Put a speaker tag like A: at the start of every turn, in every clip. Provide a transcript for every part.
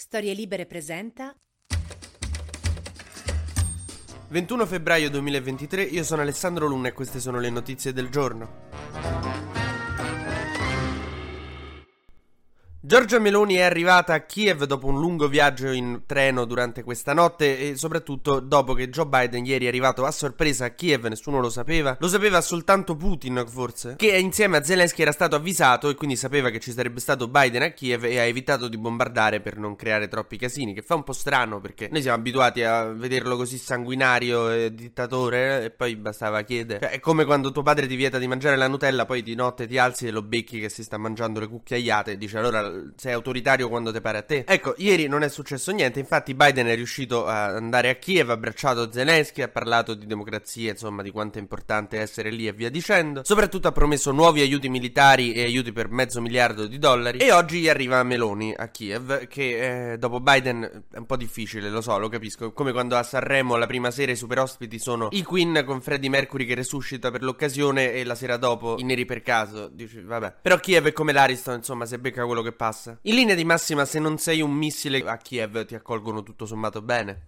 A: Storie Libere presenta
B: 21 febbraio 2023, io sono Alessandro Luna e queste sono le notizie del giorno. Giorgia Meloni è arrivata a Kiev dopo un lungo viaggio in treno durante questa notte e soprattutto dopo che Joe Biden ieri è arrivato a sorpresa a Kiev, nessuno lo sapeva, lo sapeva soltanto Putin forse, che insieme a Zelensky era stato avvisato e quindi sapeva che ci sarebbe stato Biden a Kiev e ha evitato di bombardare per non creare troppi casini, che fa un po' strano perché noi siamo abituati a vederlo così sanguinario e dittatore e poi bastava chiedere. Cioè, è come quando tuo padre ti vieta di mangiare la Nutella, poi di notte ti alzi e lo becchi che si sta mangiando le cucchiaiate e dice allora sei autoritario quando te pare a te. Ecco, ieri non è successo niente, infatti Biden è riuscito ad andare a Kiev, ha abbracciato Zelensky, ha parlato di democrazia, insomma, di quanto è importante essere lì e via dicendo. Soprattutto ha promesso nuovi aiuti militari e aiuti per mezzo miliardo di dollari. E oggi gli arriva Meloni a Kiev, che eh, dopo Biden è un po' difficile, lo so, lo capisco. Come quando a Sanremo la prima sera i super ospiti sono i Queen con Freddie Mercury che resuscita per l'occasione e la sera dopo i neri per caso. Dici, vabbè. Però Kiev è come l'Ariston, insomma, se becca quello che passa. In linea di massima, se non sei un missile a Kiev, ti accolgono tutto sommato bene.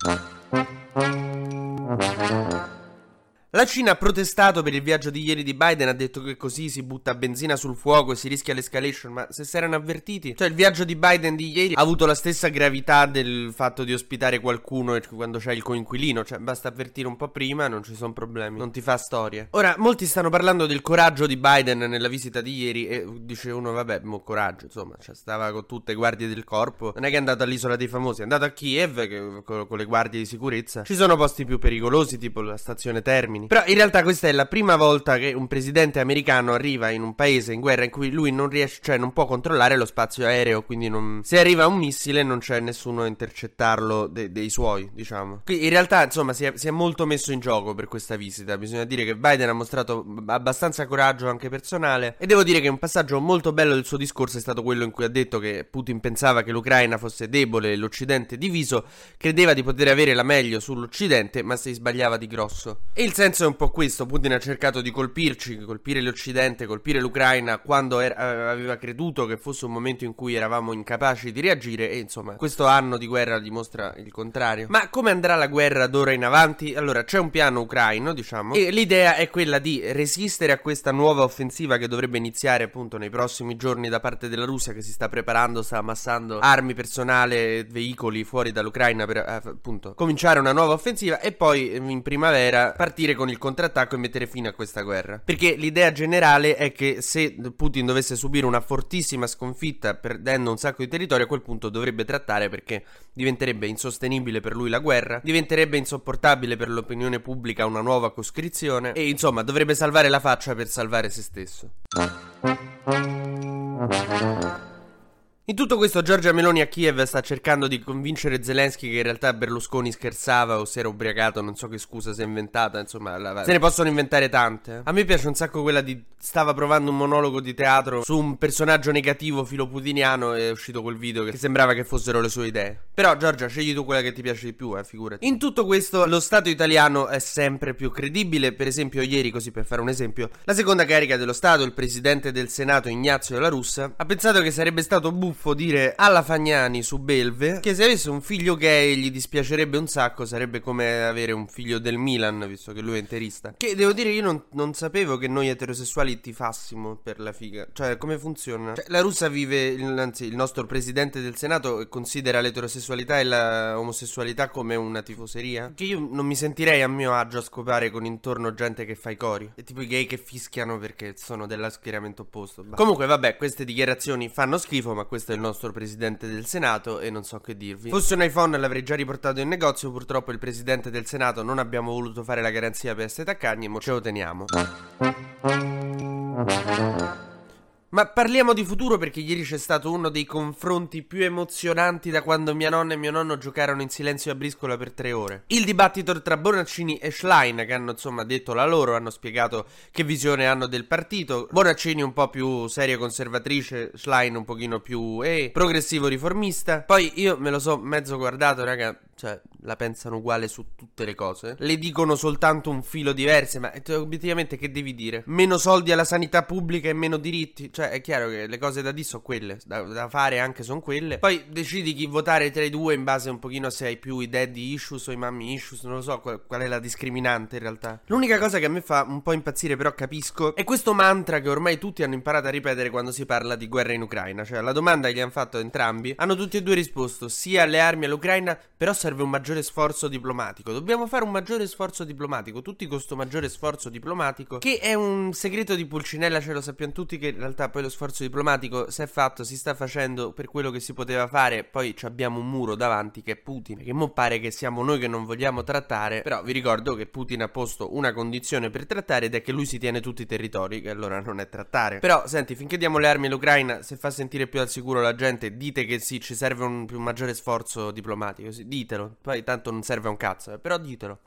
B: La Cina ha protestato per il viaggio di ieri di Biden, ha detto che così si butta benzina sul fuoco e si rischia l'escalation, ma se si erano avvertiti, cioè il viaggio di Biden di ieri ha avuto la stessa gravità del fatto di ospitare qualcuno quando c'è il coinquilino, cioè basta avvertire un po' prima, non ci sono problemi, non ti fa storia. Ora, molti stanno parlando del coraggio di Biden nella visita di ieri e dice uno, vabbè, mo coraggio, insomma, cioè stava con tutte le guardie del corpo, non è che è andato all'isola dei famosi, è andato a Kiev che, con, con le guardie di sicurezza. Ci sono posti più pericolosi, tipo la stazione Termini. Però in realtà questa è la prima volta che un presidente americano arriva in un paese in guerra in cui lui non riesce, cioè non può controllare lo spazio aereo, quindi non... se arriva un missile non c'è nessuno a intercettarlo de- dei suoi, diciamo. Qui in realtà, insomma, si è, si è molto messo in gioco per questa visita. Bisogna dire che Biden ha mostrato abbastanza coraggio anche personale e devo dire che un passaggio molto bello del suo discorso è stato quello in cui ha detto che Putin pensava che l'Ucraina fosse debole e l'Occidente diviso, credeva di poter avere la meglio sull'Occidente, ma si sbagliava di grosso. E il senso è un po' questo, Putin ha cercato di colpirci, colpire l'Occidente, colpire l'Ucraina quando era, aveva creduto che fosse un momento in cui eravamo incapaci di reagire e insomma questo anno di guerra dimostra il contrario. Ma come andrà la guerra d'ora in avanti? Allora c'è un piano ucraino diciamo e l'idea è quella di resistere a questa nuova offensiva che dovrebbe iniziare appunto nei prossimi giorni da parte della Russia che si sta preparando, sta ammassando armi, personale, veicoli fuori dall'Ucraina per eh, appunto cominciare una nuova offensiva e poi in primavera partire con il contrattacco e mettere fine a questa guerra. Perché l'idea generale è che se Putin dovesse subire una fortissima sconfitta perdendo un sacco di territorio, a quel punto dovrebbe trattare perché diventerebbe insostenibile per lui la guerra, diventerebbe insopportabile per l'opinione pubblica una nuova coscrizione e insomma dovrebbe salvare la faccia per salvare se stesso. In tutto questo Giorgia Meloni a Kiev sta cercando di convincere Zelensky che in realtà Berlusconi scherzava o si era ubriacato, non so che scusa si è inventata, insomma, la... se ne possono inventare tante. A me piace un sacco quella di stava provando un monologo di teatro su un personaggio negativo filoputiniano e è uscito quel video che sembrava che fossero le sue idee. Però Giorgia, scegli tu quella che ti piace di più, eh, figurati. In tutto questo lo Stato italiano è sempre più credibile, per esempio ieri, così per fare un esempio, la seconda carica dello Stato, il presidente del Senato Ignazio della Russa, ha pensato che sarebbe stato buffo buffo dire alla Fagnani su Belve che se avesse un figlio gay gli dispiacerebbe un sacco, sarebbe come avere un figlio del Milan, visto che lui è interista. Che devo dire, io non, non sapevo che noi eterosessuali tifassimo per la figa. Cioè, come funziona? Cioè, la russa vive, anzi, il nostro presidente del Senato considera l'eterosessualità e l'omosessualità come una tifoseria. Che io non mi sentirei a mio agio a scopare con intorno gente che fa i cori. E tipo i gay che fischiano perché sono dello schieramento opposto. Bah. Comunque, vabbè, queste dichiarazioni fanno schifo, ma questo questo è il nostro presidente del Senato e non so che dirvi. Fosse un iPhone l'avrei già riportato in negozio, purtroppo il presidente del Senato non abbiamo voluto fare la garanzia per S taccagni, ma ce lo teniamo. Ma parliamo di futuro perché ieri c'è stato uno dei confronti più emozionanti da quando mia nonna e mio nonno giocarono in silenzio a briscola per tre ore. Il dibattito tra Bonaccini e Schlein, che hanno insomma detto la loro, hanno spiegato che visione hanno del partito. Bonaccini un po' più seria conservatrice, Schlein un pochino più eh, progressivo riformista. Poi io me lo so mezzo guardato, raga, cioè la pensano uguale su tutte le cose. Le dicono soltanto un filo diverso, ma obiettivamente che devi dire? Meno soldi alla sanità pubblica e meno diritti? Cioè, è chiaro che le cose da dire sono quelle, da, da fare anche sono quelle. Poi decidi chi votare tra i due in base un pochino se hai più i daddy issues o i mommy issues, non lo so qual, qual è la discriminante in realtà. L'unica cosa che a me fa un po' impazzire, però capisco, è questo mantra che ormai tutti hanno imparato a ripetere quando si parla di guerra in Ucraina. Cioè, la domanda che gli hanno fatto entrambi, hanno tutti e due risposto sì alle armi all'Ucraina, però serve un maggiore sforzo diplomatico. Dobbiamo fare un maggiore sforzo diplomatico, tutti con questo maggiore sforzo diplomatico, che è un segreto di Pulcinella, ce lo sappiamo tutti che in realtà poi lo sforzo diplomatico si è fatto, si sta facendo per quello che si poteva fare, poi abbiamo un muro davanti che è Putin, che mo pare che siamo noi che non vogliamo trattare, però vi ricordo che Putin ha posto una condizione per trattare ed è che lui si tiene tutti i territori, che allora non è trattare. Però senti, finché diamo le armi all'Ucraina, se fa sentire più al sicuro la gente, dite che sì, ci serve un, un maggiore sforzo diplomatico, sì, ditelo, poi tanto non serve un cazzo, eh, però ditelo.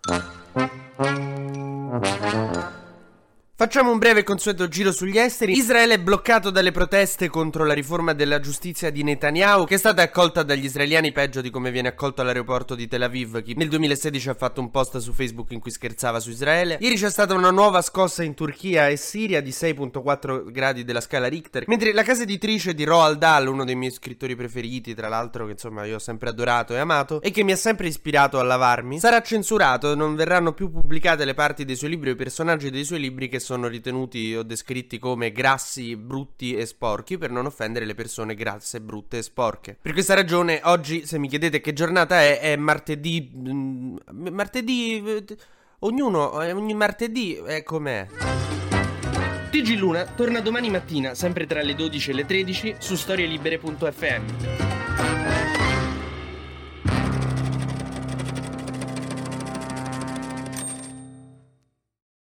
B: Facciamo un breve e consueto giro sugli esteri. Israele è bloccato dalle proteste contro la riforma della giustizia di Netanyahu, che è stata accolta dagli israeliani peggio di come viene accolto all'aeroporto di Tel Aviv. Chi nel 2016 ha fatto un post su Facebook in cui scherzava su Israele. Ieri c'è stata una nuova scossa in Turchia e Siria di 6.4 gradi della scala Richter. Mentre la casa editrice di Roald Dahl, uno dei miei scrittori preferiti, tra l'altro, che insomma io ho sempre adorato e amato, e che mi ha sempre ispirato a lavarmi, sarà censurato. Non verranno più pubblicate le parti dei suoi libri o i personaggi dei suoi libri che sono ritenuti o descritti come grassi, brutti e sporchi per non offendere le persone grasse, brutte e sporche. Per questa ragione oggi, se mi chiedete che giornata è, è martedì... Mm, martedì... Eh, ognuno, eh, ogni martedì è com'è. TG Luna torna domani mattina, sempre tra le 12 e le 13, su storielibere.fm.